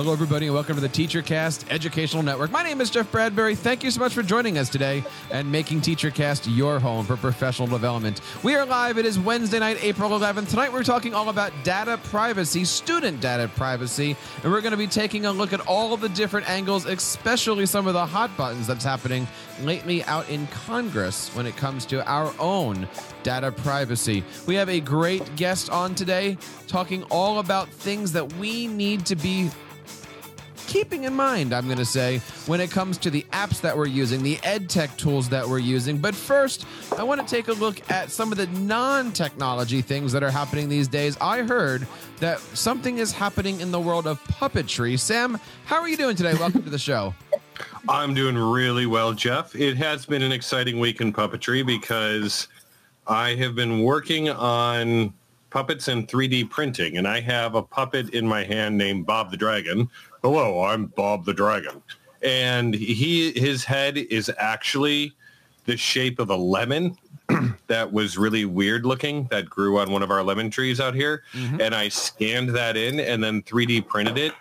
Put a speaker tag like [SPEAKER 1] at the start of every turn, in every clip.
[SPEAKER 1] Hello, everybody, and welcome to the TeacherCast Educational Network. My name is Jeff Bradbury. Thank you so much for joining us today and making TeacherCast your home for professional development. We are live. It is Wednesday night, April 11th. Tonight, we're talking all about data privacy, student data privacy, and we're going to be taking a look at all the different angles, especially some of the hot buttons that's happening lately out in Congress when it comes to our own data privacy. We have a great guest on today talking all about things that we need to be keeping in mind, I'm going to say, when it comes to the apps that we're using, the ed tech tools that we're using. But first, I want to take a look at some of the non technology things that are happening these days. I heard that something is happening in the world of puppetry. Sam, how are you doing today? Welcome to the show.
[SPEAKER 2] I'm doing really well, Jeff. It has been an exciting week in puppetry because I have been working on puppets and 3D printing, and I have a puppet in my hand named Bob the Dragon. Hello, I'm Bob the Dragon. And he his head is actually the shape of a lemon that was really weird looking that grew on one of our lemon trees out here. Mm-hmm. And I scanned that in and then 3D printed it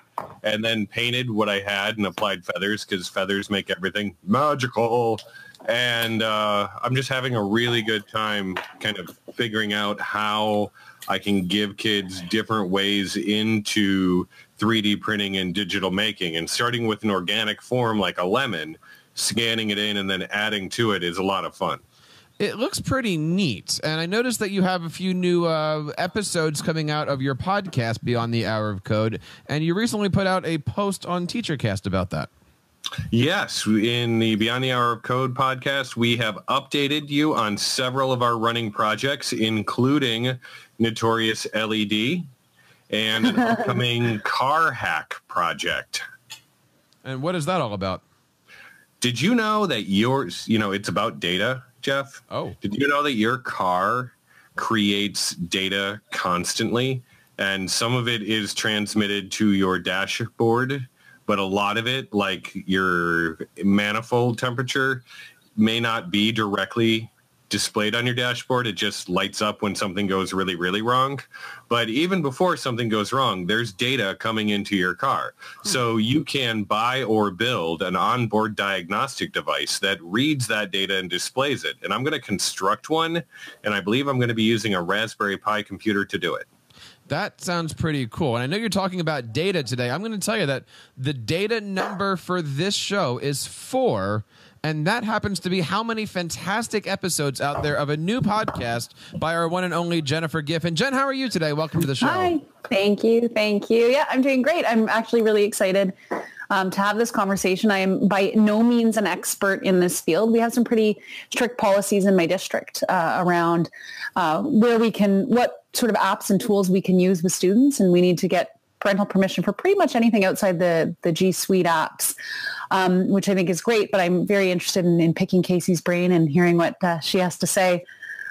[SPEAKER 2] and then painted what I had and applied feathers because feathers make everything magical. And uh, I'm just having a really good time kind of figuring out how I can give kids different ways into 3D printing and digital making. And starting with an organic form like a lemon, scanning it in and then adding to it is a lot of fun.
[SPEAKER 1] It looks pretty neat. And I noticed that you have a few new uh, episodes coming out of your podcast, Beyond the Hour of Code. And you recently put out a post on TeacherCast about that.
[SPEAKER 2] Yes, in the Beyond the Hour of Code podcast, we have updated you on several of our running projects, including Notorious LED and an upcoming car hack project.
[SPEAKER 1] And what is that all about?
[SPEAKER 2] Did you know that yours, you know, it's about data, Jeff?
[SPEAKER 1] Oh.
[SPEAKER 2] Did you know that your car creates data constantly? And some of it is transmitted to your dashboard, but a lot of it, like your manifold temperature, may not be directly displayed on your dashboard. It just lights up when something goes really, really wrong. But even before something goes wrong, there's data coming into your car. Hmm. So you can buy or build an onboard diagnostic device that reads that data and displays it. And I'm going to construct one, and I believe I'm going to be using a Raspberry Pi computer to do it.
[SPEAKER 1] That sounds pretty cool. And I know you're talking about data today. I'm going to tell you that the data number for this show is four and that happens to be how many fantastic episodes out there of a new podcast by our one and only Jennifer Giffen. Jen, how are you today? Welcome to the show.
[SPEAKER 3] Hi. Thank you. Thank you. Yeah, I'm doing great. I'm actually really excited um, to have this conversation. I am by no means an expert in this field. We have some pretty strict policies in my district uh, around uh, where we can, what sort of apps and tools we can use with students, and we need to get parental permission for pretty much anything outside the, the G Suite apps, um, which I think is great. But I'm very interested in, in picking Casey's brain and hearing what uh, she has to say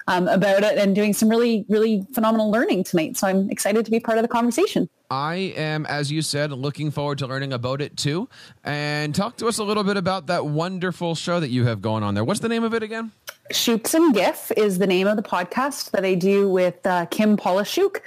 [SPEAKER 3] um, about it and doing some really, really phenomenal learning tonight. So I'm excited to be part of the conversation.
[SPEAKER 1] I am, as you said, looking forward to learning about it too. And talk to us a little bit about that wonderful show that you have going on there. What's the name of it again?
[SPEAKER 3] Shukes and Giff is the name of the podcast that I do with uh, Kim Pollishuke.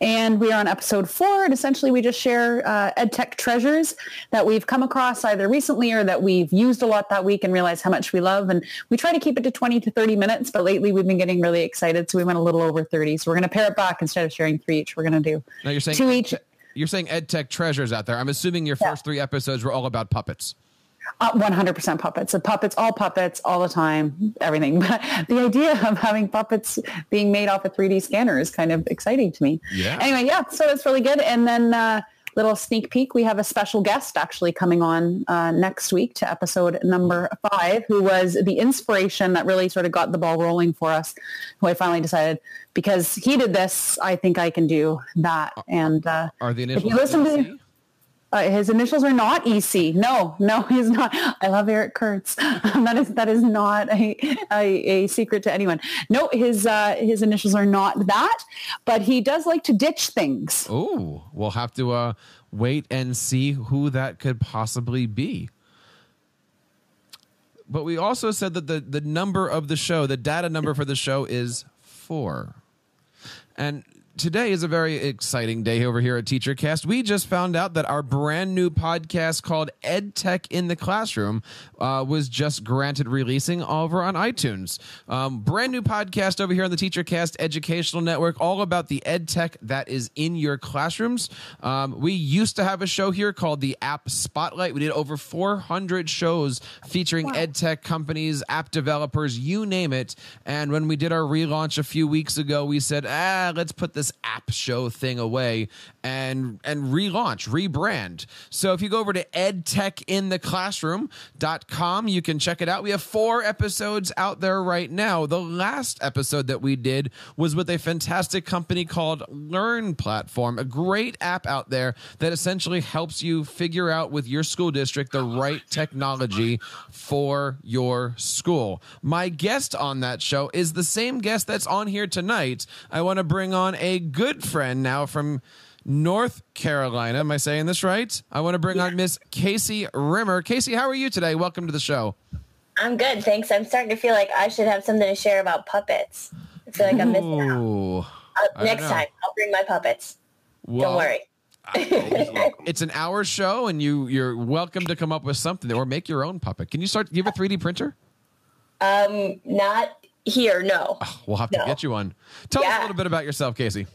[SPEAKER 3] And we are on episode four. And essentially we just share uh, EdTech treasures that we've come across either recently or that we've used a lot that week and realize how much we love. And we try to keep it to 20 to 30 minutes, but lately we've been getting really excited. So we went a little over 30. So we're going to pare it back instead of sharing three each. We're going to do
[SPEAKER 1] now you're saying
[SPEAKER 3] two each.
[SPEAKER 1] You're saying EdTech treasures out there. I'm assuming your first three episodes were all about puppets.
[SPEAKER 3] Uh, 100% puppets. So puppets, all puppets, all the time, everything. But the idea of having puppets being made off a 3D scanner is kind of exciting to me.
[SPEAKER 1] Yeah.
[SPEAKER 3] Anyway, yeah, so it's really good. And then uh, little sneak peek, we have a special guest actually coming on uh, next week to episode number five, who was the inspiration that really sort of got the ball rolling for us, who I finally decided, because he did this, I think I can do that. And uh,
[SPEAKER 1] are the initials if you listen to
[SPEAKER 3] uh, his initials are not EC. No, no, he's not. I love Eric Curts. that is that is not a, a, a secret to anyone. No, his uh, his initials are not that, but he does like to ditch things.
[SPEAKER 1] Oh, we'll have to uh, wait and see who that could possibly be. But we also said that the the number of the show, the data number for the show, is four. And today is a very exciting day over here at TeacherCast. We just found out that our brand new podcast called EdTech in the Classroom uh, was just granted releasing over on iTunes. Um, brand new podcast over here on the TeacherCast Educational Network, all about the EdTech that is in your classrooms. Um, we used to have a show here called the App Spotlight. We did over 400 shows featuring wow. EdTech companies, app developers, you name it. And when we did our relaunch a few weeks ago, we said, ah, let's put this app show thing away and and relaunch, rebrand. So if you go over to edtechintheclassroom.com, you can check it out. We have four episodes out there right now. The last episode that we did was with a fantastic company called Learn Platform, a great app out there that essentially helps you figure out with your school district the right technology for your school. My guest on that show is the same guest that's on here tonight. I want to bring on a good friend now from North Carolina. Am I saying this right? I want to bring yeah. on Miss Casey Rimmer. Casey, how are you today? Welcome to the show.
[SPEAKER 4] I'm good, thanks. I'm starting to feel like I should have something to share about puppets. I feel like I'm missing out. Uh, next time, I'll bring my puppets. Well, Don't worry.
[SPEAKER 1] it's an hour show, and you you're welcome to come up with something or make your own puppet. Can you start? You have a 3D printer?
[SPEAKER 4] Um, not here. No.
[SPEAKER 1] Oh, we'll have to no. get you one. Tell yeah. us a little bit about yourself, Casey.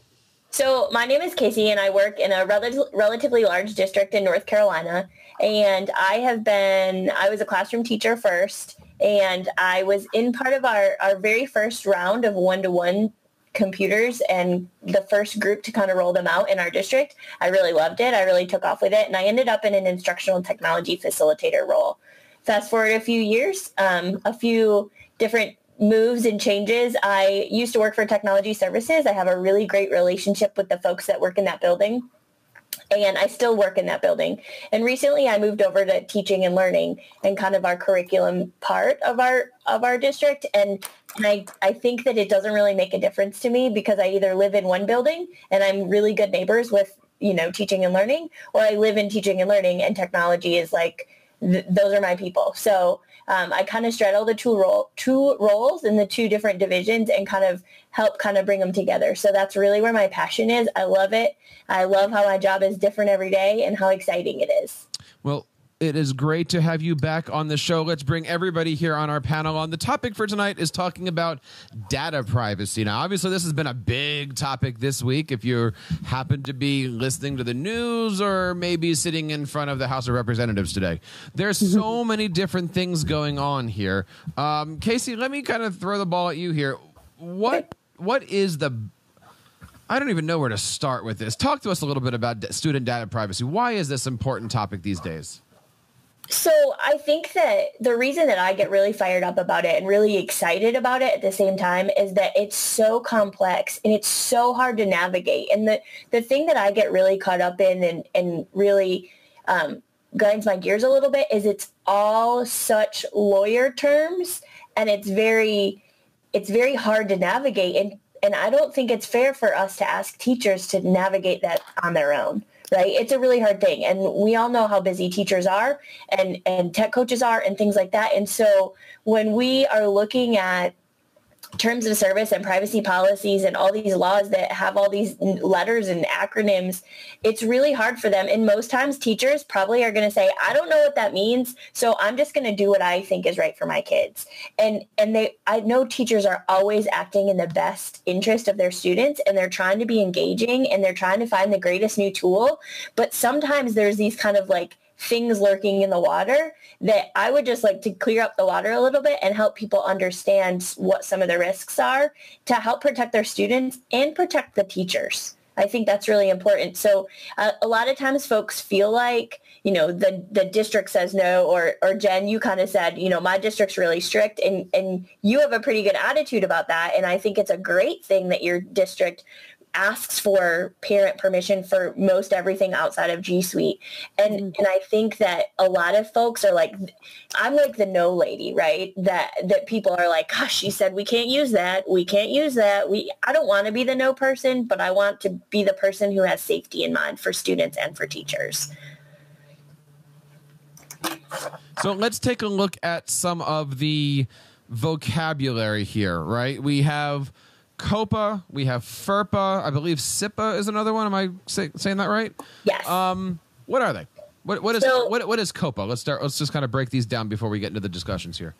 [SPEAKER 4] So my name is Casey, and I work in a rel- relatively large district in North Carolina. And I have been, I was a classroom teacher first, and I was in part of our, our very first round of one-to-one computers and the first group to kind of roll them out in our district. I really loved it. I really took off with it. And I ended up in an instructional technology facilitator role. Fast forward a few years, um, a few different moves and changes. I used to work for technology services. I have a really great relationship with the folks that work in that building. And I still work in that building. And recently I moved over to teaching and learning and kind of our curriculum part of our of our district. And, and I, I think that it doesn't really make a difference to me because I either live in one building and I'm really good neighbors with, you know, teaching and learning, or I live in teaching and learning and technology is like th- those are my people. So um, I kind of straddle the two role two roles in the two different divisions and kind of help kind of bring them together. So that's really where my passion is. I love it. I love how my job is different every day and how exciting it is.
[SPEAKER 1] Well, it is great to have you back on the show. Let's bring everybody here on our panel on. The topic for tonight is talking about data privacy. Now, obviously, this has been a big topic this week. If you happen to be listening to the news or maybe sitting in front of the House of Representatives today, there's so many different things going on here. Um, Casey, let me kind of throw the ball at you here. What what is the I don't even know where to start with this. Talk to us a little bit about student data privacy. Why is this important topic these days?
[SPEAKER 4] So I think that the reason that I get really fired up about it and really excited about it at the same time is that it's so complex and it's so hard to navigate. And the, the thing that I get really caught up in and, and really um, grinds my gears a little bit is it's all such lawyer terms and it's very it's very hard to navigate and and I don't think it's fair for us to ask teachers to navigate that on their own right? It's a really hard thing. And we all know how busy teachers are and, and tech coaches are and things like that. And so when we are looking at terms of service and privacy policies and all these laws that have all these letters and acronyms, it's really hard for them. And most times teachers probably are going to say, I don't know what that means. So I'm just going to do what I think is right for my kids. And, and they, I know teachers are always acting in the best interest of their students and they're trying to be engaging and they're trying to find the greatest new tool. But sometimes there's these kind of like things lurking in the water that I would just like to clear up the water a little bit and help people understand what some of the risks are to help protect their students and protect the teachers. I think that's really important. So uh, a lot of times folks feel like, you know, the, the district says no, or, or Jen, you kind of said, you know, my district's really strict and, and you have a pretty good attitude about that. And I think it's a great thing that your district asks for parent permission for most everything outside of G Suite. And mm-hmm. and I think that a lot of folks are like I'm like the no lady, right? That that people are like, gosh, she said we can't use that. We can't use that. We I don't want to be the no person, but I want to be the person who has safety in mind for students and for teachers.
[SPEAKER 1] So let's take a look at some of the vocabulary here, right? We have COPPA, we have FERPA, I believe CIPA is another one. Am I say, saying that right?
[SPEAKER 4] Yes.
[SPEAKER 1] Um, what are they? What what is
[SPEAKER 4] So-
[SPEAKER 1] what what is COPPA? Let's start. Let's just kind of break these down before we get into the discussions here.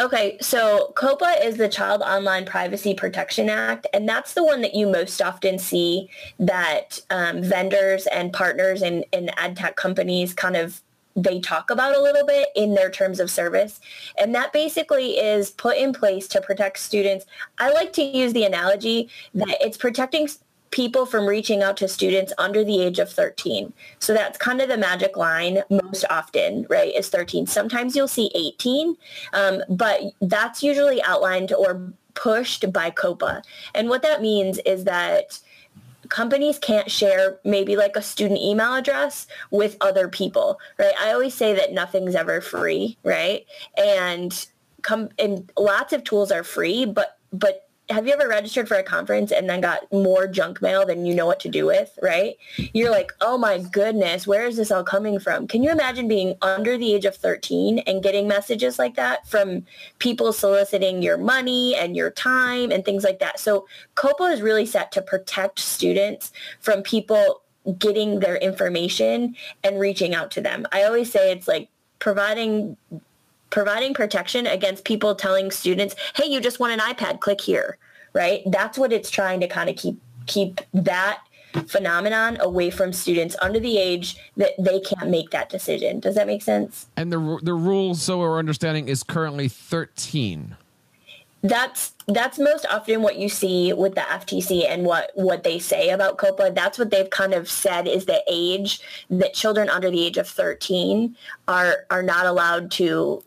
[SPEAKER 4] Okay, so COPPA is the Child Online Privacy Protection Act, and that's the one that you most often see that um, vendors and partners and, and ad tech companies kind of they talk about a little bit in their terms of service. And that basically is put in place to protect students. I like to use the analogy that it's protecting people from reaching out to students under the age of 13. So that's kind of the magic line most often, right, is 13. Sometimes you'll see 18, um, but that's usually outlined or pushed by COPPA. And what that means is that companies can't share maybe like a student email address with other people, right? I always say that nothing's ever free, right? And come and lots of tools are free, but but have you ever registered for a conference and then got more junk mail than you know what to do with, right? You're like, oh my goodness, where is this all coming from? Can you imagine being under the age of 13 and getting messages like that from people soliciting your money and your time and things like that? So COPPA is really set to protect students from people getting their information and reaching out to them. I always say it's like providing providing protection against people telling students, "Hey, you just want an iPad, click here." Right? That's what it's trying to kind of keep keep that phenomenon away from students under the age that they can't make that decision. Does that make sense?
[SPEAKER 1] And the the rules, so our understanding, is currently thirteen.
[SPEAKER 4] That's that's most often what you see with the FTC and what what they say about COPPA. That's what they've kind of said is the age that children under the age of 13 are are not allowed to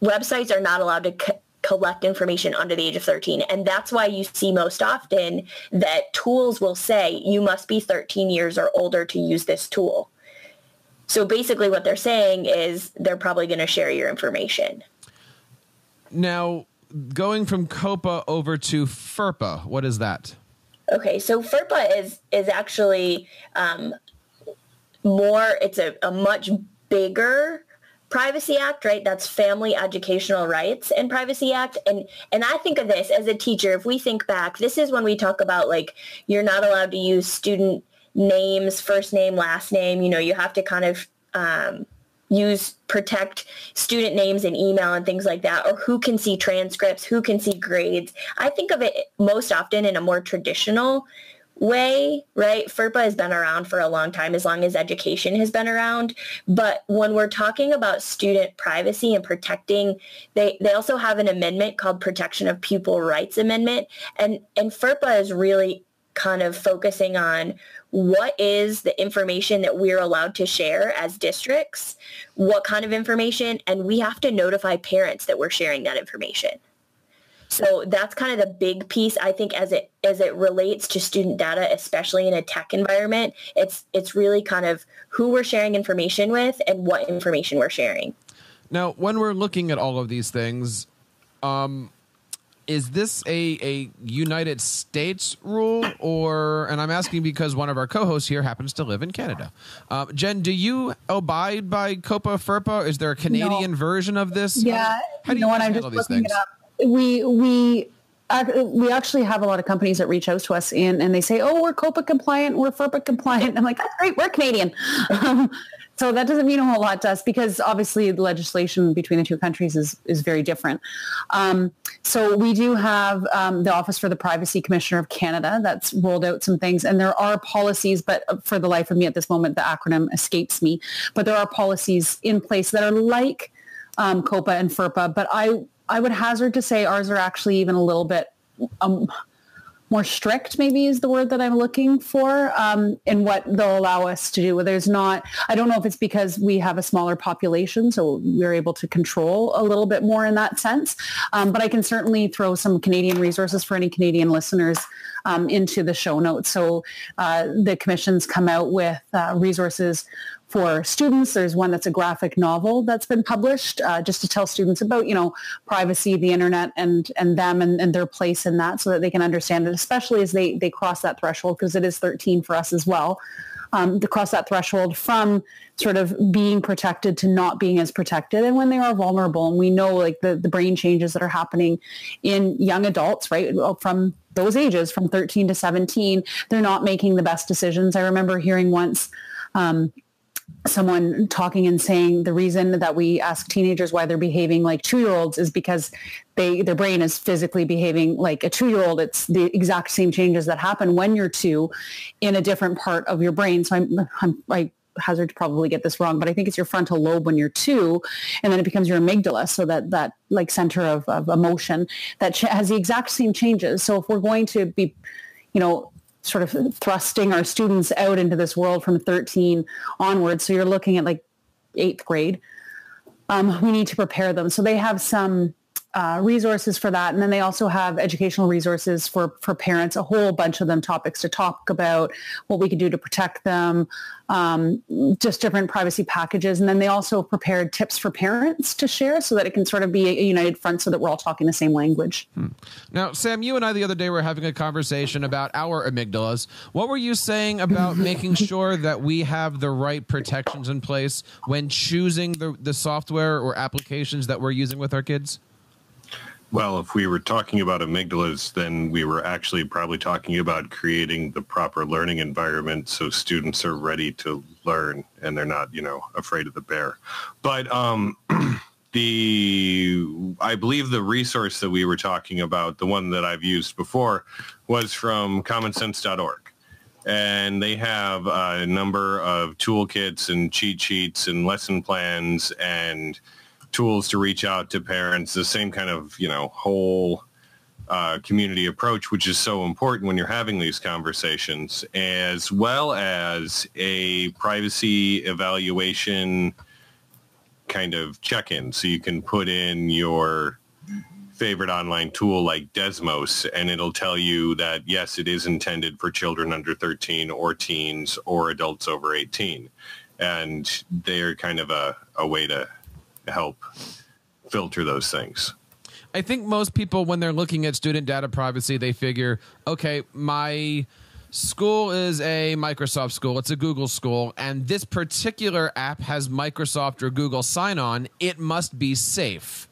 [SPEAKER 4] websites are not allowed to co- collect information under the age of 13 and that's why you see most often that tools will say you must be 13 years or older to use this tool. So basically what they're saying is they're probably going to share your information.
[SPEAKER 1] Now, going from COPPA over to FERPA, what is that?
[SPEAKER 4] Okay, so FERPA is is actually um, more. It's a, a much bigger privacy act, right? That's Family Educational Rights and Privacy Act, and and I think of this as a teacher. If we think back, this is when we talk about like you're not allowed to use student names, first name, last name. You know, you have to kind of um, use protect student names and email and things like that or who can see transcripts who can see grades. I think of it most often in a more traditional way right? Ferpa has been around for a long time as long as education has been around. But when we're talking about student privacy and protecting they they also have an amendment called protection of pupil rights amendment. And and ferpa is really kind of focusing on what is the information that we're allowed to share as districts, what kind of information, and we have to notify parents that we're sharing that information. So that's kind of the big piece I think as it as it relates to student data, especially in a tech environment. It's it's really kind of who we're sharing information with and what information we're sharing.
[SPEAKER 1] Now, when we're looking at all of these things, um, is this a, a United States rule, or and I'm asking because one of our co-hosts here happens to live in Canada. Uh, Jen, do you abide by COPPA FERPA? Is there a Canadian version of this?
[SPEAKER 3] Yeah,
[SPEAKER 1] how do
[SPEAKER 3] you know what? I'm just looking
[SPEAKER 1] things?
[SPEAKER 3] it up. We we we actually have a lot of companies that reach out to us and, and they say, "Oh, we're COPPA compliant, we're FERPA compliant." I'm like, "That's great, we're Canadian." Um, so that doesn't mean a whole lot to us because obviously the legislation between the two countries is is very different. Um, so we do have um, the Office for the Privacy Commissioner of Canada that's rolled out some things, and there are policies, but for the life of me at this moment, the acronym escapes me. But there are policies in place that are like um, COPPA and FERPA, but I I would hazard to say ours are actually even a little bit um, more strict. Maybe is the word that I'm looking for um, in what they'll allow us to do. There's not. I don't know if it's because we have a smaller population, so we're able to control a little bit more in that sense. Um, but I can certainly throw some Canadian resources for any Canadian listeners um, into the show notes. So uh, the commissions come out with uh, resources for students. There's one that's a graphic novel that's been published uh, just to tell students about, you know, privacy, the internet, and and them and, and their place in that so that they can understand it, especially as they, they cross that threshold because it is 13 for us as well. um, cross that threshold from sort of being protected to not being as protected and when they are vulnerable and we know like the, the brain changes that are happening in young adults right from those ages from 13 to 17 they're not making the best decisions i remember hearing once um, someone talking and saying the reason that we ask teenagers why they're behaving like two-year-olds is because they their brain is physically behaving like a two-year-old. It's the exact same changes that happen when you're two in a different part of your brain. So i'm, I'm i hazard to probably get this wrong but i think it's your frontal lobe when you're two and then it becomes your amygdala. So that that like center of, of emotion that has the exact same changes. So if we're going to be you know sort of thrusting our students out into this world from 13 onwards. So you're looking at like eighth grade. Um, we need to prepare them. So they have some uh, resources for that. And then they also have educational resources for, for parents, a whole bunch of them topics to talk about, what we can do to protect them, um, just different privacy packages. And then they also prepared tips for parents to share so that it can sort of be a united front so that we're all talking the same language. Hmm.
[SPEAKER 1] Now, Sam, you and I the other day were having a conversation about our amygdalas. What were you saying about making sure that we have the right protections in place when choosing the, the software or applications that we're using with our kids?
[SPEAKER 2] Well, if we were talking about amygdalas, then we were actually probably talking about creating the proper learning environment so students are ready to learn and they're not, you know, afraid of the bear. But um, the I believe the resource that we were talking about, the one that I've used before, was from commonsense.org. And they have a number of toolkits and cheat sheets and lesson plans and tools to reach out to parents, the same kind of, you know, whole uh, community approach, which is so important when you're having these conversations, as well as a privacy evaluation kind of check-in. So you can put in your favorite online tool like Desmos, and it'll tell you that, yes, it is intended for children under 13 or teens or adults over 18. And they're kind of a, a way to help filter those things.
[SPEAKER 1] I think most people, when they're looking at student data privacy, they figure, okay, my school is a Microsoft school, it's a Google school, and this particular app has Microsoft or Google sign on. It must be safe.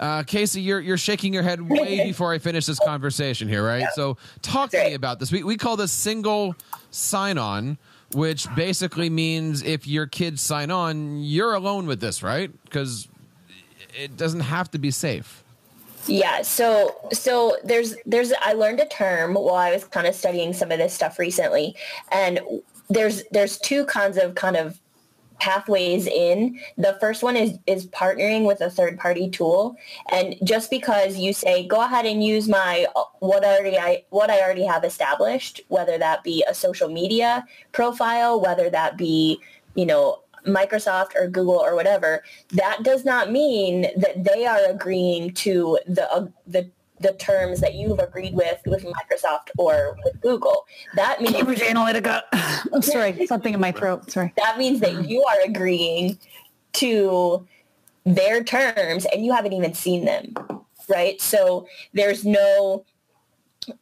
[SPEAKER 1] Uh, Casey, you're you're shaking your head way before I finish this conversation here, right? Yeah. So talk to me about this. We we call this single sign on which basically means if your kids sign on, you're alone with this, right? Because it doesn't have to be safe.
[SPEAKER 4] Yeah, so so there's there's I learned a term while I was kind of studying some of this stuff recently, and there's there's two kinds of kind of pathways in. The first one is is partnering with a third party tool, and just because you say go ahead and use my what already I what I already have established, whether that be a social media profile, whether that be you know Microsoft or Google or whatever, that does not mean that they are agreeing to the uh, the the terms that you've agreed with with Microsoft or with Google. That means
[SPEAKER 3] Cambridge Analytica. oh, sorry, something in my throat. Sorry.
[SPEAKER 4] That means that you are agreeing to their terms and you haven't even seen them, right? So there's no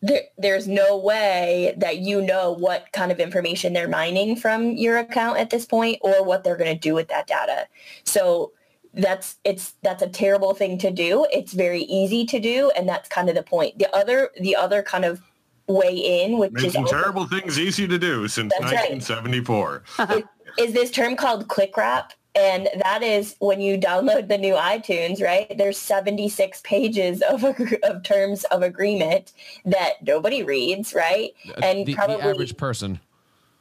[SPEAKER 4] there, there's no way that you know what kind of information they're mining from your account at this point or what they're going to do with that data. So that's it's that's a terrible thing to do. It's very easy to do, and that's kind of the point. The other the other kind of way in, which
[SPEAKER 2] Making
[SPEAKER 4] is
[SPEAKER 2] also, terrible things easy to do since 1974,
[SPEAKER 4] right. is, is this term called click wrap. And that is when you download the new iTunes, right? There's 76 pages of, of terms of agreement that nobody reads, right?
[SPEAKER 1] And the, probably the average person.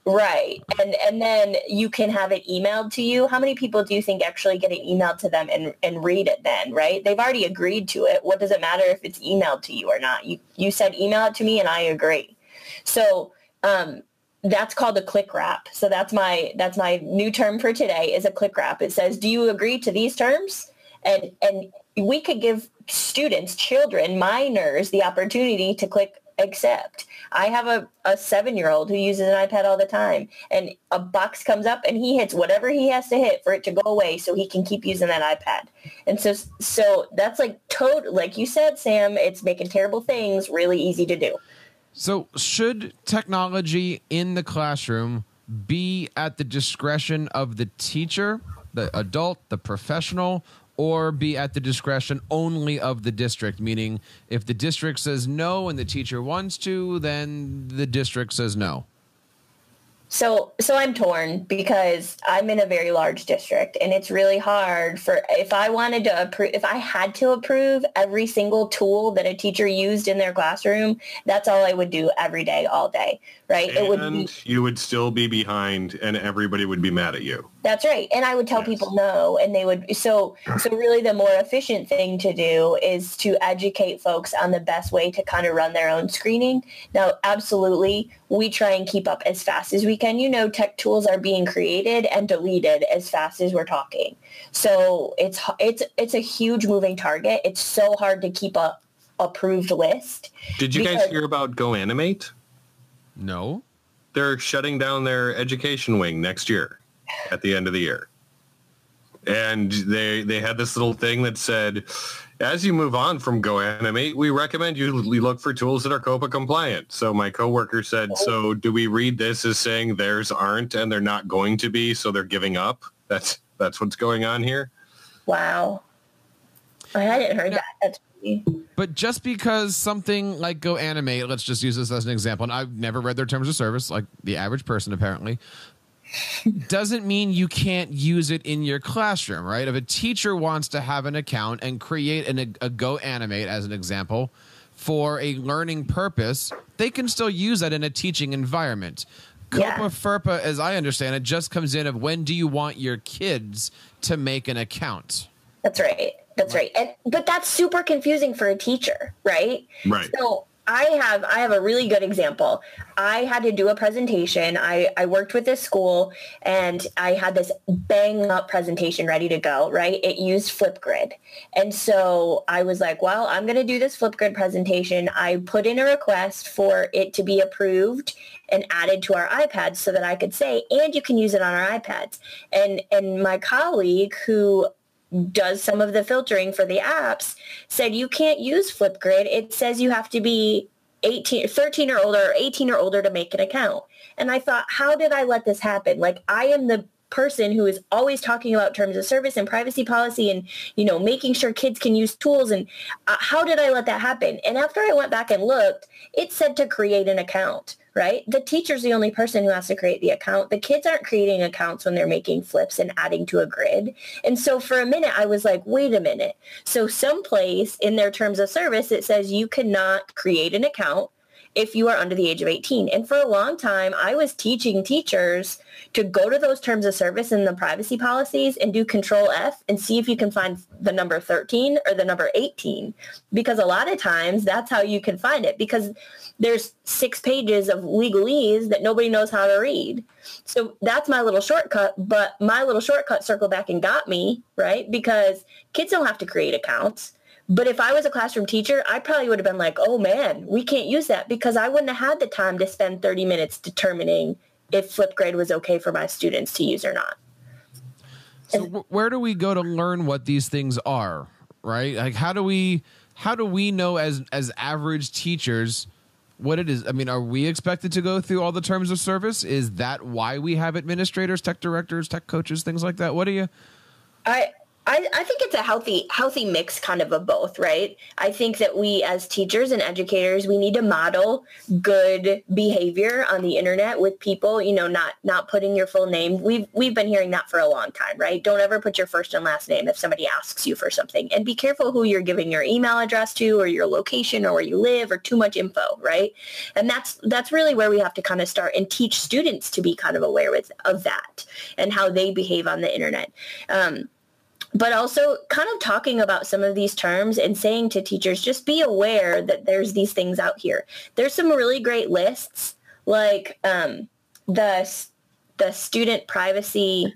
[SPEAKER 4] Right. And and then you can have it emailed to you. How many people do you think actually get it emailed to them and, and read it then, right? They've already agreed to it. What does it matter if it's emailed to you or not? You you said email it to me and I agree. So um, that's called a click wrap. So that's my that's my new term for today is a click wrap. It says, do you agree to these terms? And and we could give students, children, minors the opportunity to click accept. I have a, a seven-year-old who uses an iPad all the time and a box comes up and he hits whatever he has to hit for it to go away so he can keep using that iPad. And so, so that's like total, like you said, Sam, it's making terrible things really easy to do.
[SPEAKER 1] So should technology in the classroom be at the discretion of the teacher, the adult, the professional, or be at the discretion only of the district? Meaning, if the district says no and the teacher wants to, then the district says no.
[SPEAKER 4] So, so I'm torn because I'm in a very large district and it's really hard for, if I wanted to approve, if I had to approve every single tool that a teacher used in their classroom, that's all I would do every day, all day, right?
[SPEAKER 2] And
[SPEAKER 4] it would be,
[SPEAKER 2] you would still be behind and everybody would be mad at you.
[SPEAKER 4] That's right. And I would tell
[SPEAKER 2] Yes.
[SPEAKER 4] people no and they would so so really the more efficient thing to do is to educate folks on the best way to kind of run their own screening. Now, absolutely, we try and keep up as fast as we can. You know, tech tools are being created and deleted as fast as we're talking. So, it's it's it's a huge moving target. It's so hard to keep a approved list.
[SPEAKER 2] Did you guys hear about Go Animate?
[SPEAKER 1] No.
[SPEAKER 2] They're shutting down their education wing next year at the end of the year. And they they had this little thing that said, as you move on from Go Animate, we recommend you you look for tools that are COPPA compliant. So my coworker said, so do we read this as saying theirs aren't and they're not going to be, so they're giving up? That's that's what's going on here.
[SPEAKER 4] Wow. I hadn't heard that. That's
[SPEAKER 1] But just because something like Go Animate, let's just use this as an example, and I've never read their terms of service, like the average person apparently, doesn't mean you can't use it in your classroom, right? If a teacher wants to have an account and create an, a Go Animate, as an example, for a learning purpose, they can still use that in a teaching environment.
[SPEAKER 4] Yeah.
[SPEAKER 1] COPPA FERPA, as I understand it, just comes in of when do you want your kids to make an account?
[SPEAKER 4] That's right. That's right. And but that's super confusing for a teacher, right?
[SPEAKER 2] Right.
[SPEAKER 4] So I have I have a really good example. I had to do a presentation. I, I worked with this school and I had this bang up presentation ready to go, right? It used Flipgrid. And so I was like, well, I'm going to do this Flipgrid presentation. I put in a request for it to be approved and added to our iPads so that I could say, and you can use it on our iPads. And and my colleague who does some of the filtering for the apps said you can't use Flipgrid. It says you have to be 18, 13 or older, or 18 or older to make an account. And I thought, how did I let this happen? Like I am the person who is always talking about terms of service and privacy policy and, you know, making sure kids can use tools. And uh, how did I let that happen? And after I went back and looked, it said to create an account right? The teacher's the only person who has to create the account. The kids aren't creating accounts when they're making flips and adding to a grid. And so for a minute, I was like, wait a minute. So someplace in their terms of service, it says you cannot create an account if you are under the age of 18. And for a long time, I was teaching teachers to go to those terms of service and the privacy policies and do control F and see if you can find the number 13 or the number 18. Because a lot of times that's how you can find it because there's six pages of legalese that nobody knows how to read. So that's my little shortcut, but my little shortcut circled back and got me, right? Because kids don't have to create accounts. But if I was a classroom teacher, I probably would have been like, oh man, we can't use that because I wouldn't have had the time to spend 30 minutes determining if Flipgrid was okay for my students to use or not.
[SPEAKER 1] So wh- where do we go to learn what these things are, right? Like how do we how do we know as as average teachers what it is? I mean, are we expected to go through all the terms of service? Is that why we have administrators, tech directors, tech coaches, things like that? What do you
[SPEAKER 4] I, I, I think it's a healthy healthy mix kind of of both, right? I think that we as teachers and educators, we need to model good behavior on the internet with people, you know, not not putting your full name. We've we've been hearing that for a long time, right? Don't ever put your first and last name if somebody asks you for something. And be careful who you're giving your email address to or your location or where you live or too much info, right? And that's that's really where we have to kind of start and teach students to be kind of aware with of that and how they behave on the internet. Um, but also kind of talking about some of these terms and saying to teachers, just be aware that there's these things out here. There's some really great lists like um, the, the student privacy,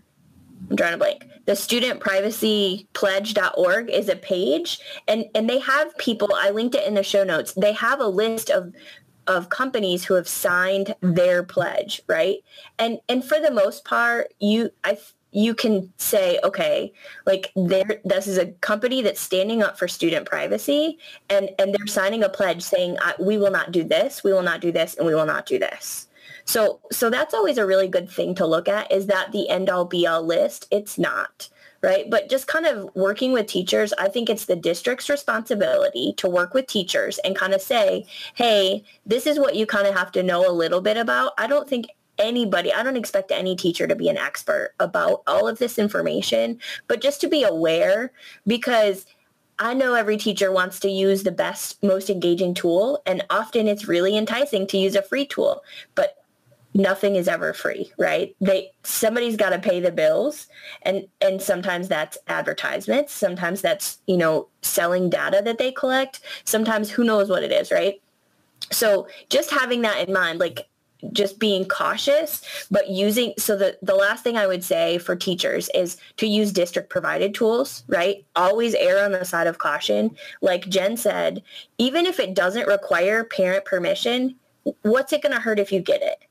[SPEAKER 4] I'm drawing a blank. The student privacy pledge.org is a page and, and they have people, I linked it in the show notes. They have a list of of companies who have signed their pledge, right? And and for the most part, you I you can say, okay, like there, this is a company that's standing up for student privacy, and and they're signing a pledge saying, we will not do this, we will not do this, and we will not do this. So, so that's always a really good thing to look at. Is that the end all be all list? It's not right? But just kind of working with teachers, I think it's the district's responsibility to work with teachers and kind of say, hey, this is what you kind of have to know a little bit about. I don't think anybody, I don't expect any teacher to be an expert about all of this information, but just to be aware because I know every teacher wants to use the best, most engaging tool, and often it's really enticing to use a free tool, but nothing is ever free, right? They somebody's got to pay the bills, and and sometimes that's advertisements, sometimes that's you know selling data that they collect, sometimes who knows what it is, right? So just having that in mind, like just being cautious, but using, so the, the last thing I would say for teachers is to use district provided tools, right? Always err on the side of caution. Like Jen said, even if it doesn't require parent permission, what's it going to hurt if you get it?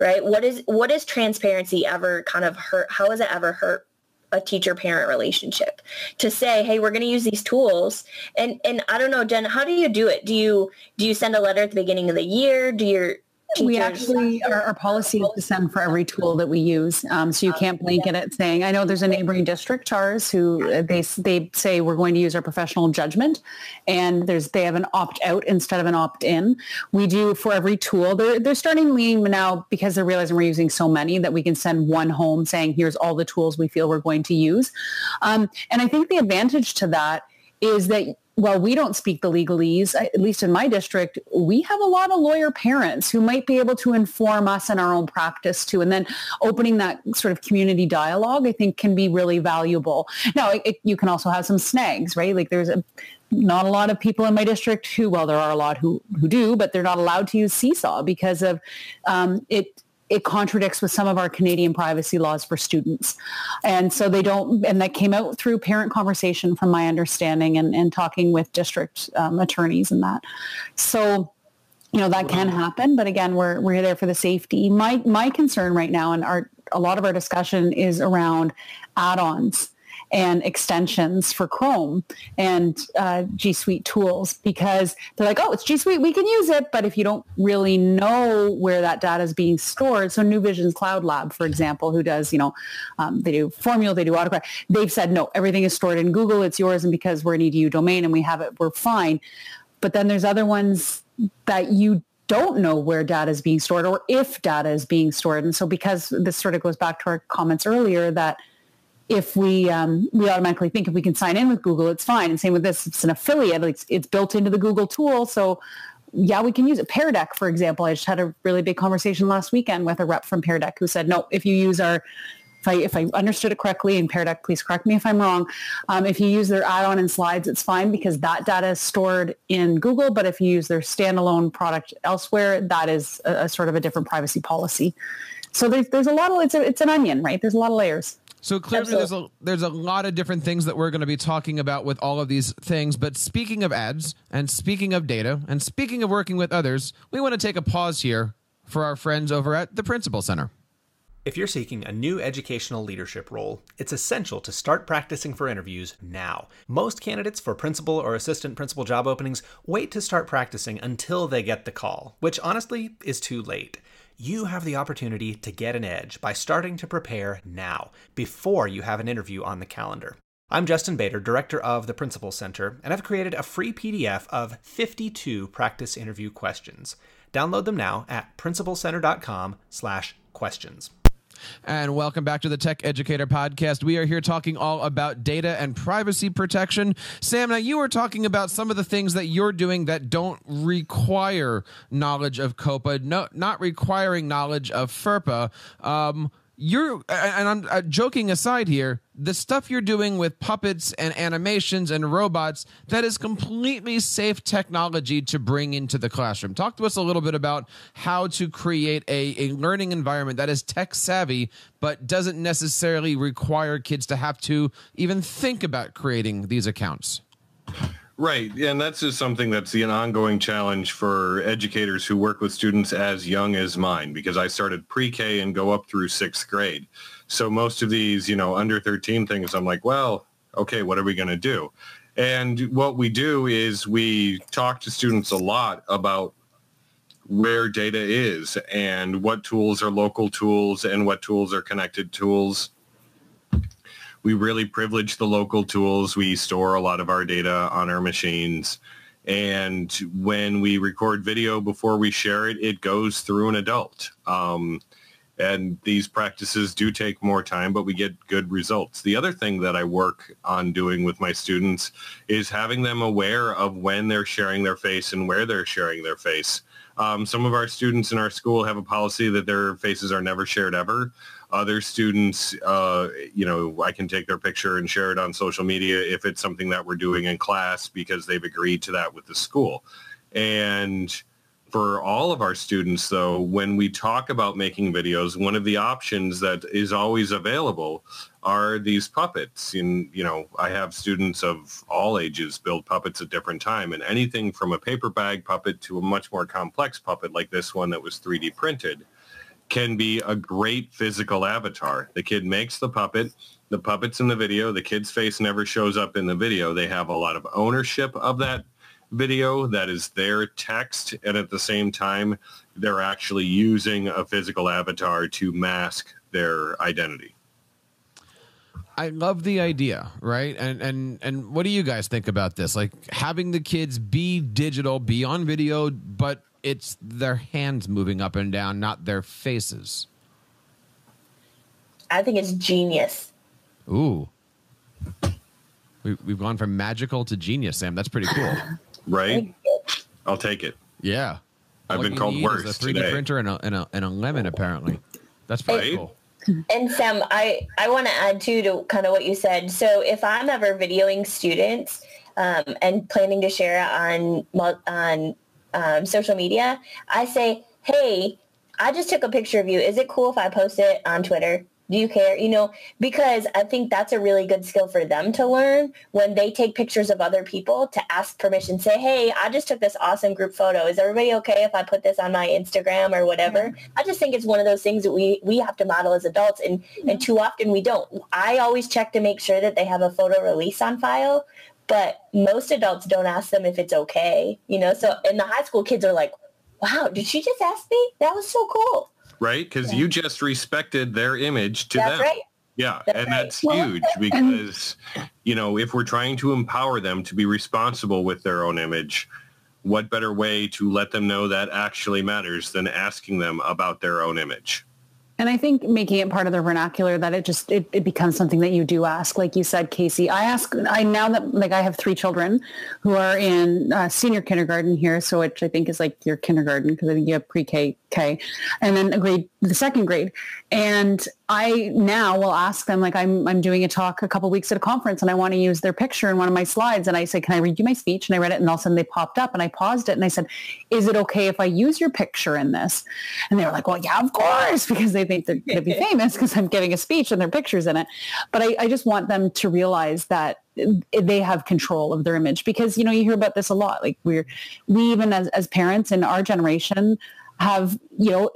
[SPEAKER 4] Right? What is, what is transparency ever kind of hurt? How has it ever hurt a teacher parent relationship to say hey we're going to use these tools and and i don't know jen how do you do it do you do you send a letter at the beginning of the year do you
[SPEAKER 3] Teachers. We actually, our, our, policy is to send for every tool that we use. Um, so you can't blanket it saying, I know there's a neighboring district, Tars, who uh, they, they say we're going to use our professional judgment and there's, they have an opt out instead of an opt in. We do for every tool. They're, they're starting leaning now because they're realizing we're using so many that we can send one home saying, here's all the tools we feel we're going to use. Um, and I think the advantage to that is that well, we don't speak the legalese, at least in my district, we have a lot of lawyer parents who might be able to inform us in our own practice too. And then opening that sort of community dialogue, I think can be really valuable. Now, it, it, you can also have some snags, right? Like there's a, not a lot of people in my district who, well, there are a lot who, who do, but they're not allowed to use Seesaw because of um, it it contradicts with some of our Canadian privacy laws for students. And so they don't, and that came out through parent conversation from my understanding and, and talking with district um, attorneys and that. So, you know, that can happen, but again, we're, we're there for the safety. My, my concern right now and our, a lot of our discussion is around add-ons and extensions for Chrome and uh, G Suite tools because they're like, oh, it's G Suite, we can use it. But if you don't really know where that data is being stored, so New Vision's Cloud Lab, for example, who does, you know, um, they do formMule, they do Autocrat, they've said, no, everything is stored in Google, it's yours. And because we're an EDU domain and we have it, we're fine. But then there's other ones that you don't know where data is being stored or if data is being stored. And so because this sort of goes back to our comments earlier that if we um, we automatically think if we can sign in with Google, it's fine. And same with this, it's an affiliate. It's, it's built into the Google tool, so yeah, we can use it. Pear Deck, for example, I just had a really big conversation last weekend with a rep from Pear Deck who said, no, if you use our if I, if I understood it correctly, and Pear Deck, please correct me if I'm wrong. Um, if you use their add-on and slides, it's fine because that data is stored in Google. But if you use their standalone product elsewhere, that is a, a sort of a different privacy policy. So there's, there's a lot of, it's, a, it's an onion, right? There's a lot of layers.
[SPEAKER 1] So clearly, there's a there's a lot of different things that we're going to be talking about with all of these things. But speaking of ads, and speaking of data, and speaking of working with others, we want to take a pause here for our friends over at the Principal Center.
[SPEAKER 5] If you're seeking a new educational leadership role, it's essential to start practicing for interviews now. Most candidates for principal or assistant principal job openings wait to start practicing until they get the call, which honestly is too late you have the opportunity to get an edge by starting to prepare now, before you have an interview on the calendar. I'm Justin Baeder, director of the Principal Center, and I've created a free PDF of 52 practice interview questions. Download them now at principalcenter.com/questions.
[SPEAKER 1] And welcome back to the Tech Educator Podcast. We are here talking all about data and privacy protection. Sam, now you were talking about some of the things that you're doing that don't require knowledge of COPPA, no, not requiring knowledge of FERPA. Um, you're and I'm uh, joking aside here the stuff you're doing with puppets and animations and robots that is completely safe technology to bring into the classroom. Talk to us a little bit about how to create a, a learning environment that is tech savvy but doesn't necessarily require kids to have to even think about creating these accounts
[SPEAKER 2] Right. And that's just something that's an ongoing challenge for educators who work with students as young as mine because I started pre-K and go up through sixth grade. So most of these, you know, under 13 things, I'm like, well, okay, what are we going to do? And what we do is we talk to students a lot about where data is and what tools are local tools and what tools are connected tools. We really privilege the local tools. We store a lot of our data on our machines. And when we record video before we share it, it goes through an adult. Um, and these practices do take more time, but we get good results. The other thing that I work on doing with my students is having them aware of when they're sharing their face and where they're sharing their face. Um, some of our students in our school have a policy that their faces are never shared ever. Other students, uh, you know, I can take their picture and share it on social media if it's something that we're doing in class because they've agreed to that with the school. And for all of our students, though, when we talk about making videos, one of the options that is always available are these puppets. And, you know, I have students of all ages build puppets at different time and anything from a paper bag puppet to a much more complex puppet like this one that was 3D printed can be a great physical avatar. The kid makes the puppet, the puppet's in the video, the kid's face never shows up in the video. They have a lot of ownership of that video that is their text and at the same time they're actually using a physical avatar to mask their identity.
[SPEAKER 1] I love the idea, right? And and and what do you guys think about this? Like having the kids be digital, be on video, but it's their hands moving up and down, not their faces.
[SPEAKER 4] I think it's genius.
[SPEAKER 1] Ooh. We, we've gone from magical to genius, Sam. That's pretty cool.
[SPEAKER 2] Right? I'll take it.
[SPEAKER 1] Yeah.
[SPEAKER 2] I've
[SPEAKER 1] All
[SPEAKER 2] been called worse
[SPEAKER 1] a 3D
[SPEAKER 2] today.
[SPEAKER 1] printer and a, and, a, and a lemon, apparently. That's pretty
[SPEAKER 2] Right?
[SPEAKER 1] cool.
[SPEAKER 4] And Sam, I, I want to add too to kind of what you said. So if I'm ever videoing students um, and planning to share on on um, social media, I say, hey, I just took a picture of you. Is it cool if I post it on Twitter? Do you care? You know, because I think that's a really good skill for them to learn when they take pictures of other people to ask permission. Say, hey, I just took this awesome group photo. Is everybody okay if I put this on my Instagram or whatever? I just think it's one of those things that we we have to model as adults, and and too often we don't. I always check to make sure that they have a photo release on file, but most adults don't ask them if it's okay. You know, so and the high school kids are like, wow, did she just ask me? That was so cool.
[SPEAKER 2] Right? Because you just respected their image to
[SPEAKER 4] That's
[SPEAKER 2] them.
[SPEAKER 4] right.
[SPEAKER 2] Yeah,
[SPEAKER 4] That's
[SPEAKER 2] and
[SPEAKER 4] right.
[SPEAKER 2] that's huge because, you know, if we're trying to empower them to be responsible with their own image, what better way to let them know that actually matters than asking them about their own image?
[SPEAKER 3] And I think making it part of the vernacular that it just it, it becomes something that you do ask, like you said, Casey. I ask I now that like I have three children who are in uh, senior kindergarten here, so which I think is like your kindergarten because I think you have pre-K, K, and then a grade the second grade. And I now will ask them like I'm I'm doing a talk a couple weeks at a conference and I want to use their picture in one of my slides and I say, can I read you my speech? And I read it and all of a sudden they popped up and I paused it and I said, is it okay if I use your picture in this? And they were like, well, yeah, of course, because they think they're going to be famous because I'm giving a speech and their pictures in it. But I, I just want them to realize that they have control of their image because, you know, you hear about this a lot. Like we're, we even as, as parents in our generation have, you know,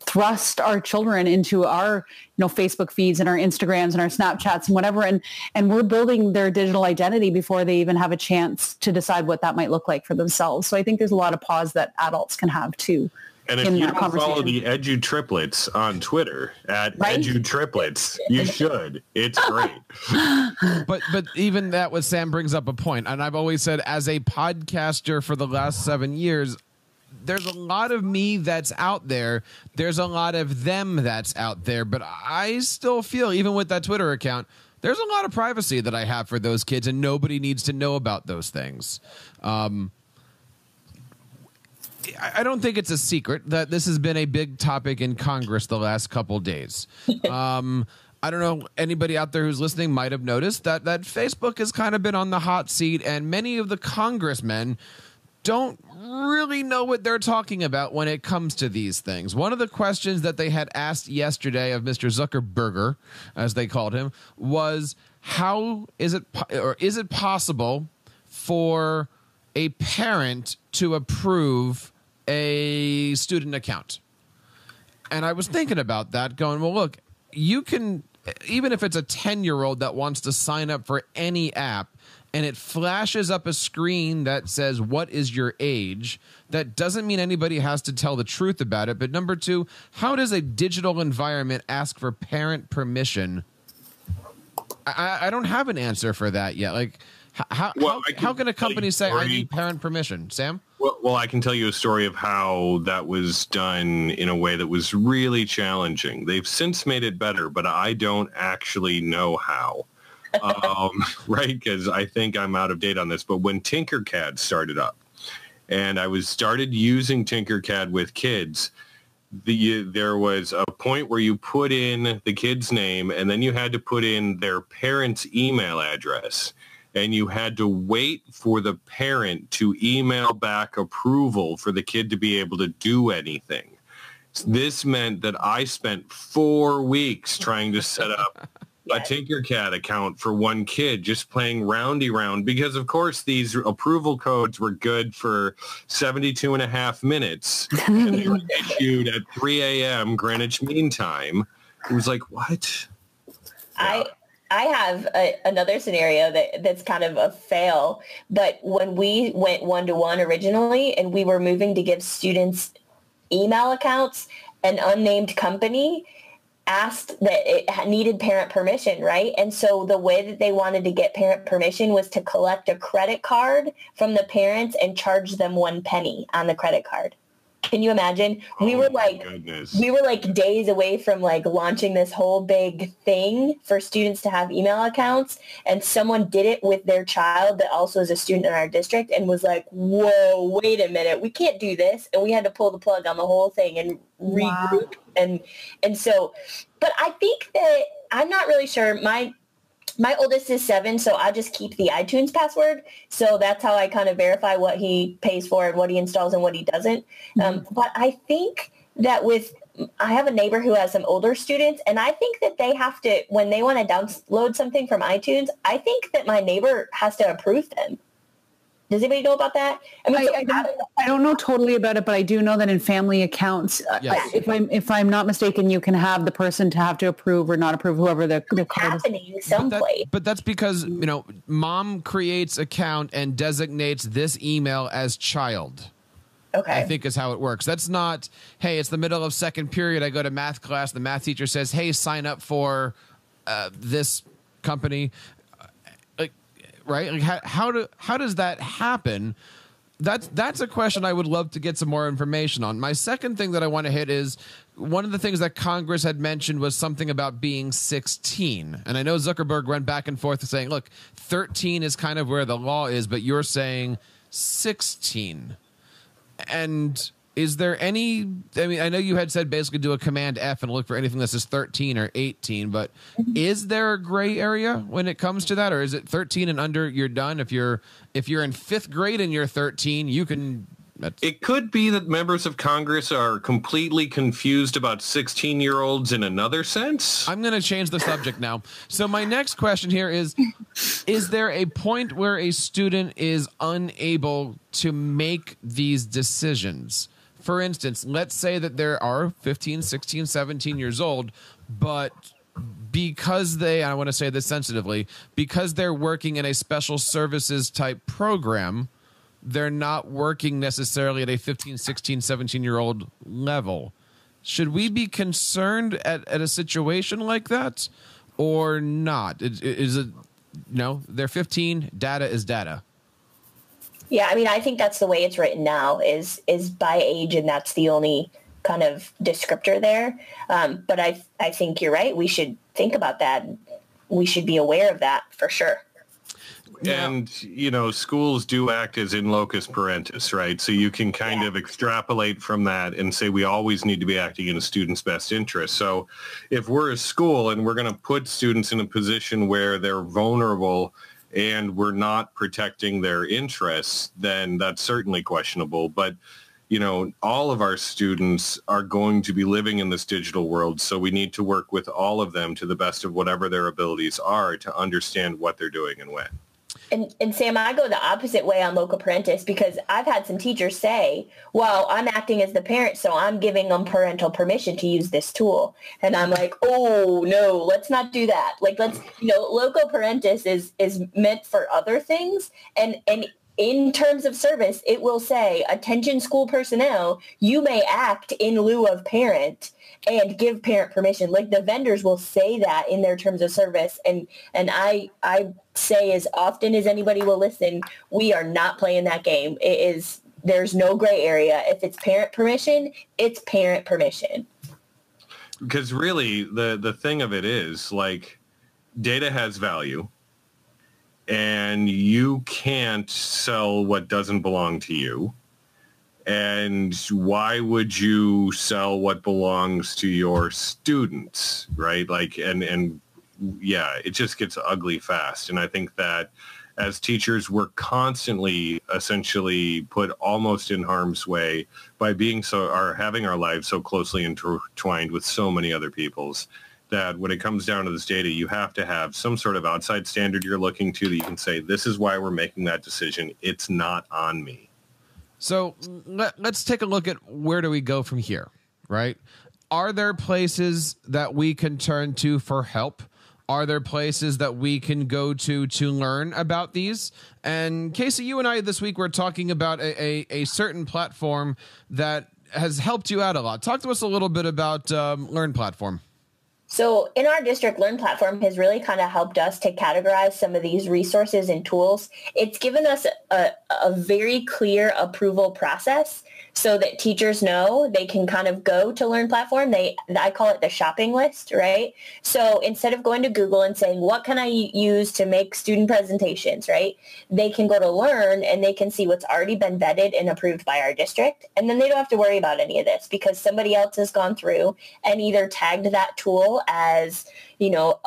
[SPEAKER 3] thrust our children into our you know facebook feeds and our instagrams and our snapchats and whatever and and we're building their digital identity before they even have a chance to decide what that might look like for themselves so i think there's a lot of pause that adults can have too
[SPEAKER 2] And if you
[SPEAKER 3] that
[SPEAKER 2] don't follow the Edu Triplets on Twitter at
[SPEAKER 3] Right?
[SPEAKER 2] Edu Triplets, you should. It's great.
[SPEAKER 1] but but even that what Sam brings up a point, and I've always said as a podcaster for the last seven years, there's a lot of me that's out there. There's a lot of them that's out there, but I still feel even with that Twitter account. There's a lot of privacy that I have for those kids, and nobody needs to know about those things. Um, I don't think it's a secret that this has been a big topic in Congress the last couple days. Um, I don't know anybody out there who's listening might have noticed that that Facebook has kind of been on the hot seat, and many of the congressmen don't really know what they're talking about when it comes to these things. One of the questions that they had asked yesterday of Mr. Zuckerberger, as they called him, was how is it or is it possible for a parent to approve a student account? And I was thinking about that, going, well, look, you can, even if it's a 10 year old that wants to sign up for any app and it flashes up a screen that says, What is your age? That doesn't mean anybody has to tell the truth about it. But number two, how does a digital environment ask for parent permission? I, I don't have an answer for that yet. Like, how,
[SPEAKER 2] Well,
[SPEAKER 1] how,
[SPEAKER 2] can
[SPEAKER 1] how can a company say, I need parent permission? Sam?
[SPEAKER 2] Well, well, I can tell you a story of how that was done in a way that was really challenging. They've since made it better, but I don't actually know how. Um, right? Because I think I'm out of date on this. But when Tinkercad started up, and I was started using Tinkercad with kids, the there was a point where you put in the kid's name, and then you had to put in their parent's email address and you had to wait for the parent to email back approval for the kid to be able to do anything. This meant that I spent four weeks trying to set up a Tinkercad account for one kid, just playing roundy round because of course these approval codes were good for 72 and a half minutes and they were issued at 3 a.m. Greenwich Mean Time. It was like, what?
[SPEAKER 4] I I have a, another scenario that that's kind of a fail. But when we went one to one originally, and we were moving to give students email accounts, an unnamed company asked that it needed parent permission, right? And so the way that they wanted to get parent permission was to collect a credit card from the parents and charge them one penny on the credit card. Can you imagine? We
[SPEAKER 2] Oh
[SPEAKER 4] were like
[SPEAKER 2] goodness.
[SPEAKER 4] we were like days away from like launching this whole big thing for students to have email accounts and someone did it with their child that also is a student in our district and was like whoa wait a minute we can't do this and we had to pull the plug on the whole thing and
[SPEAKER 3] Wow.
[SPEAKER 4] regroup and and so but i think that i'm not really sure my my oldest is seven, so I just keep the iTunes password. So that's how I kind of verify what he pays for and what he installs and what he doesn't. Um, but I think that with I have a neighbor who has some older students, and I think that they have to when they want to download something from iTunes. I think that my neighbor has to approve them. Does anybody know about that? I mean,
[SPEAKER 3] I,
[SPEAKER 4] so
[SPEAKER 3] I, don't, I don't know totally about it, but I do know that in family accounts, uh,
[SPEAKER 1] Yes.
[SPEAKER 3] if I'm if I'm not mistaken, you can have the person to have to approve or not approve whoever the, the
[SPEAKER 4] it's
[SPEAKER 3] card is.
[SPEAKER 4] happening
[SPEAKER 1] But, that, but that's because you know mom creates account and designates this email as child
[SPEAKER 4] okay.
[SPEAKER 1] i think is how it works that's not hey it's the middle of second period i go to math class the math teacher says hey sign up for uh, this company like right like how, how do how does that happen that's that's a question I would love to get some more information on. My second thing that I want to hit is one of the things that Congress had mentioned was something about being 16. And I know Zuckerberg went back and forth saying, look, 13 is kind of where the law is, but you're saying 16. And is there any I mean I know you had said basically do a command F and look for anything that says 13 or 18, but mm-hmm. is there a gray area when it comes to that or is it 13 and under you're done if you're if you're in 5th grade and you're 13, you can that's,
[SPEAKER 2] It could be that members of Congress are completely confused about 16-year-olds in another sense.
[SPEAKER 1] I'm going to change the subject now. So my next question here is is there a point where a student is unable to make these decisions? For instance, let's say that there are 15, 16, 17 years old, but because they, I want to say this sensitively, because they're working in a special services type program, they're not working necessarily at a 15, 16, 17 year old level. Should we be concerned at, at a situation like that or not? Is, is it, no, they're 15, data is data.
[SPEAKER 4] Yeah, I mean, I think that's the way it's written now is is by age, and that's the only kind of descriptor there. Um, but I I think you're right. We should think about that. We should be aware of that for sure.
[SPEAKER 2] And, you know, schools do act as in loco parentis, right? So you can kind
[SPEAKER 4] Yeah.
[SPEAKER 2] of extrapolate from that and say we always need to be acting in a student's best interest. So if we're a school and we're going to put students in a position where they're vulnerable and we're not protecting their interests, then that's certainly questionable. But you know, all of our students are going to be living in this digital world. So we need to work with all of them to the best of whatever their abilities are to understand what they're doing and when.
[SPEAKER 4] And, and Sam, I go the opposite way on Loco Parentis because I've had some teachers say, well, I'm acting as the parent, so I'm giving them parental permission to use this tool. And I'm like, oh, no, let's not do that. Like, let's, you know, Loco Parentis is, is meant for other things. And, and in terms of service, it will say, attention school personnel, you may act in lieu of parent and give parent permission. Like the vendors will say that in their terms of service. And, and I, I say as often as anybody will listen, we are not playing that game. It is, there's no gray area. If it's parent permission, it's parent permission.
[SPEAKER 2] Because really the, the thing of it is like data has value and you can't sell what doesn't belong to you. And why would you sell what belongs to your students, right? Like, and, and yeah, it just gets ugly fast. And I think that as teachers, we're constantly essentially put almost in harm's way by being so, or having our lives so closely intertwined with so many other people's that when it comes down to this data, you have to have some sort of outside standard you're looking to that you can say, this is why we're making that decision. It's not on me.
[SPEAKER 1] So let, us take a look at where do we go from here, right? Are there places that we can turn to for help? Are there places that we can go to to learn about these? And Casey, you and I this week were talking about a, a, a certain platform that has helped you out a lot. Talk to us a little bit about um, Learn Platform.
[SPEAKER 4] So in our district, Learn platform has really kind of helped us to categorize some of these resources and tools. It's given us a, a very clear approval process so that teachers know they can kind of go to Learn Platform. They I call it the shopping list, right? So instead of going to Google and saying, what can I use to make student presentations, right? They can go to Learn and they can see what's already been vetted and approved by our district. And then they don't have to worry about any of this because somebody else has gone through and either tagged that tool as, you know,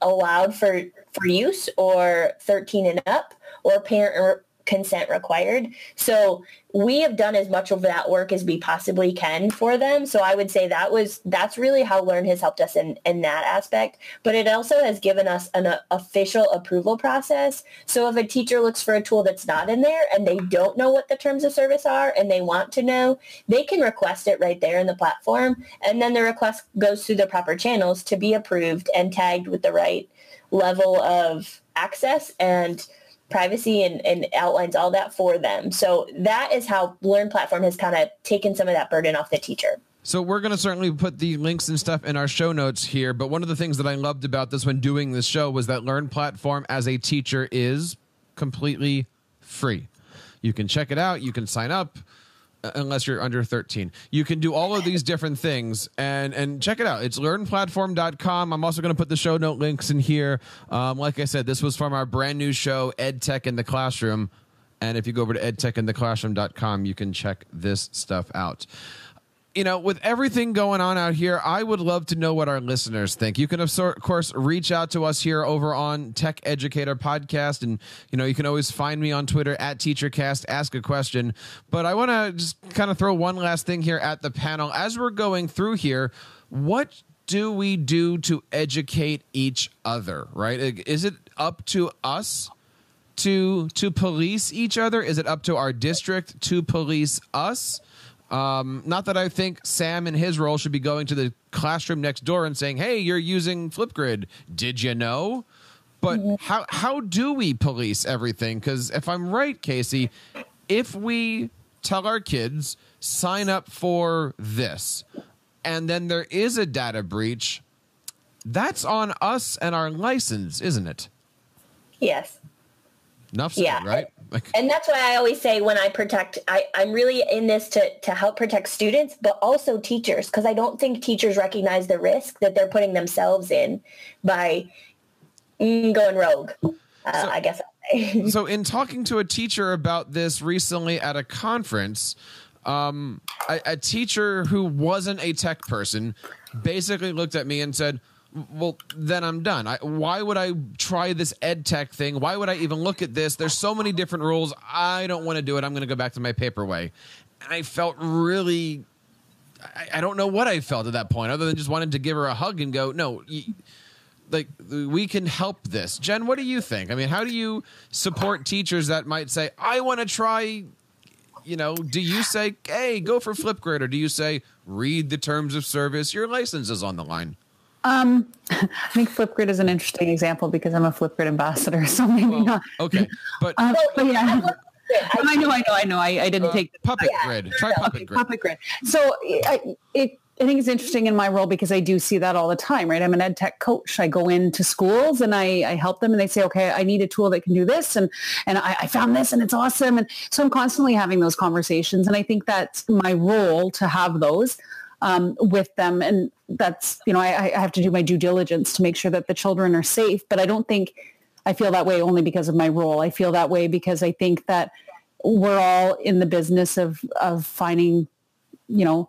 [SPEAKER 4] allowed for, for use or 13 and up or parent consent required. So we have done as much of that work as we possibly can for them. So I would say that was that's really how Learn has helped us in, in that aspect. But it also has given us an uh, official approval process. So if a teacher looks for a tool that's not in there and they don't know what the terms of service are and they want to know, they can request it right there in the platform. And then the request goes through the proper channels to be approved and tagged with the right level of access and privacy and, and outlines all that for them. So that is how Learn Platform has kind of taken some of that burden off the teacher.
[SPEAKER 1] So we're going to certainly put the links and stuff in our show notes here. But one of the things that I loved about this when doing this show was that Learn Platform as a teacher is completely free. You can check it out. You can sign up. Unless you're under 13. You can do all of these different things and and check it out. It's learnplatform.com. I'm also going to put the show note links in here. Um, like I said, this was from our brand new show, EdTech in the Classroom. And if you go over to edtechintheclassroom.com, you can check this stuff out you know, with everything going on out here, I would love to know what our listeners think. You can, of course, reach out to us here over on Tech Educator Podcast. And, you know, you can always find me on Twitter at TeacherCast, ask a question. But I want to just kind of throw one last thing here at the panel. As we're going through here, what do we do to educate each other, right? Is it up to us? to to police each other is it up to our district to police us um, not that I think Sam in his role should be going to the classroom next door and saying, "Hey, you're using Flipgrid. Did you know?" But how how do we police everything? Because if I'm right, Casey, if we tell our kids sign up for this, and then there is a data breach, that's on us and our license, isn't it?
[SPEAKER 4] Yes.
[SPEAKER 1] Enough said, yeah. right?
[SPEAKER 4] Like, and that's why I always say when I protect, I, I'm really in this to, to help protect students, but also teachers, because I don't think teachers recognize the risk that they're putting themselves in by mm, going rogue. Uh, so, I guess.
[SPEAKER 1] so, in talking to a teacher about this recently at a conference, um, a, a teacher who wasn't a tech person basically looked at me and said, well then i'm done I, why would i try this ed tech thing why would i even look at this there's so many different rules i don't want to do it i'm going to go back to my paper way and i felt really I, I, don't know what i felt at that point other than just wanted to give her a hug and go no like we can help this. Jen, what do you think? I mean, how do you support teachers that might say, "I want to try you know, do you say, "Hey, go for Flipgrid," or do you say, "Read the terms of service. Your license is on the line."
[SPEAKER 3] Um, I think Flipgrid is an interesting example because I'm a Flipgrid ambassador, so maybe
[SPEAKER 1] Well,
[SPEAKER 3] not.
[SPEAKER 1] okay, but
[SPEAKER 3] Uh, but yeah,
[SPEAKER 4] I,
[SPEAKER 3] I know, I know, I know. I, I didn't
[SPEAKER 1] uh,
[SPEAKER 3] take the
[SPEAKER 1] Puppet Grid. Try Puppet Grid.
[SPEAKER 3] Puppet Grid. So I, it, I think it's interesting in my role because I do see that all the time, right? I'm an ed tech coach. I go into schools and I, I help them and they say, okay, I need a tool that can do this. And, and I, I found this and it's awesome. And so I'm constantly having those conversations. And I think that's my role to have those um, with them. And that's, you know, I, I have to do my due diligence to make sure that the children are safe. But I don't think I feel that way only because of my role. I feel that way because I think that we're all in the business of, of finding, you know,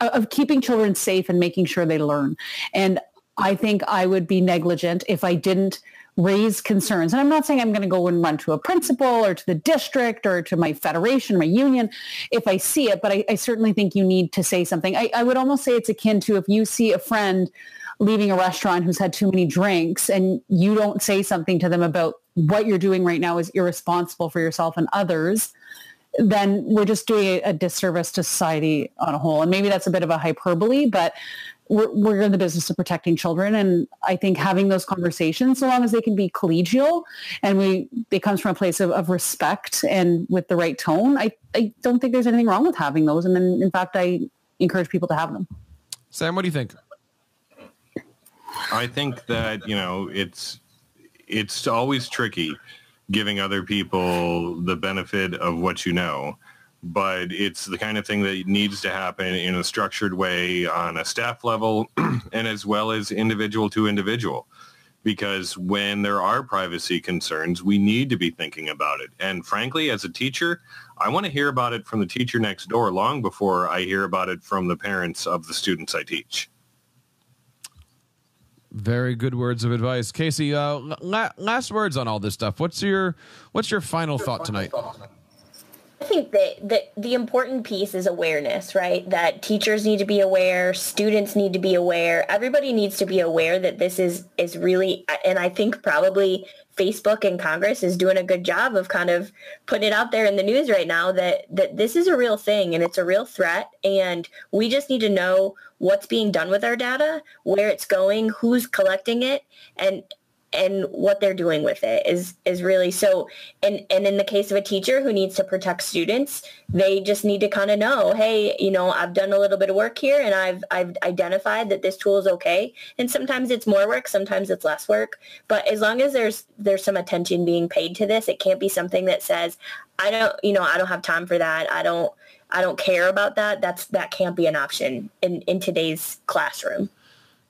[SPEAKER 3] of keeping children safe and making sure they learn. And I think I would be negligent if I didn't raise concerns. And I'm not saying I'm going to go and run to a principal or to the district or to my federation, my union, if I see it, but I, I certainly think you need to say something. I, I would almost say it's akin to if you see a friend leaving a restaurant who's had too many drinks and you don't say something to them about what you're doing right now is irresponsible for yourself and others, then we're just doing a, a disservice to society on a whole. And maybe that's a bit of a hyperbole, but we're, we're in the business of protecting children. And I think having those conversations, so long as they can be collegial and we, it comes from a place of, of respect and with the right tone, I, I don't think there's anything wrong with having those. And then in fact, I encourage people to have them.
[SPEAKER 1] Sam, what do you think?
[SPEAKER 2] I think that you know it's it's always tricky giving other people the benefit of what you know, but it's the kind of thing that needs to happen in a structured way on a staff level and as well as individual to individual. Because when there are privacy concerns, we need to be thinking about it. And frankly, as a teacher, I want to hear about it from the teacher next door long before I hear about it from the parents of the students I teach.
[SPEAKER 1] Very good words of advice, Casey. Uh, la- last words on all this stuff. What's your What's your final thought tonight?
[SPEAKER 4] I think that, that the important piece is awareness, right? That teachers need to be aware, students need to be aware, everybody needs to be aware that this is is really, and I think probably Facebook and Congress is doing a good job of kind of putting it out there in the news right now that that this is a real thing and it's a real threat, and we just need to know what's being done with our data, where it's going, who's collecting it, and and what they're doing with it is is really so and and in the case of a teacher who needs to protect students they just need to kind of know hey you know i've done a little bit of work here and i've i've identified that this tool is okay. And sometimes it's more work sometimes it's less work. But as long as there's there's some attention being paid to this it can't be something that says i don't you know i don't have time for that. I don't i don't care about that. That's that can't be an option in in today's classroom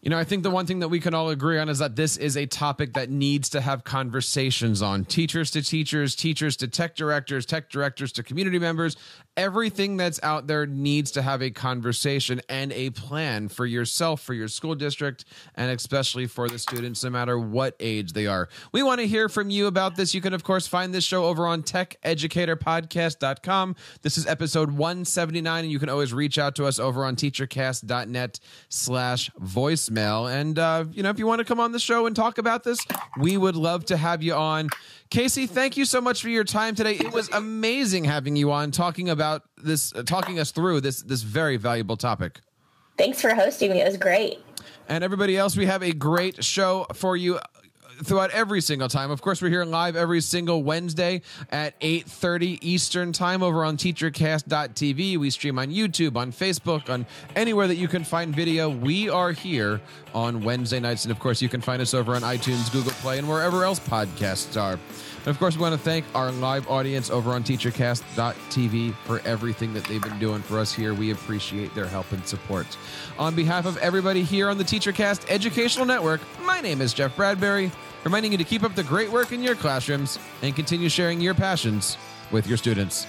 [SPEAKER 1] You know, I think the one thing that we can all agree on is that this is a topic that needs to have conversations on. Teachers to teachers, teachers to tech directors, tech directors to community members. Everything that's out there needs to have a conversation and a plan for yourself, for your school district, and especially for the students, no matter what age they are. We want to hear from you about this. You can, of course, find this show over on techeducatorpodcast.com. This is episode 179, and you can always reach out to us over on teachercast.net slash voicemail. And, uh, you know, if you want to come on the show and talk about this, we would love to have you on. Casey, thank you so much for your time today. It was amazing having you on talking about this, uh, talking us through this, this very valuable topic.
[SPEAKER 4] thanks for hosting me it was great
[SPEAKER 1] And everybody else, we have a great show for you throughout every single time. Of course, we're here live every single Wednesday at 8:30 Eastern Time over on teachercast.tv. We stream on YouTube, on Facebook, on anywhere that you can find video. We are here on Wednesday nights and of course, you can find us over on iTunes, Google Play, and wherever else podcasts are. And of course, we want to thank our live audience over on teachercast.tv for everything that they've been doing for us here. We appreciate their help and support. On behalf of everybody here on the TeacherCast Educational Network, my name is Jeff Bradbury, reminding you to keep up the great work in your classrooms and continue sharing your passions with your students.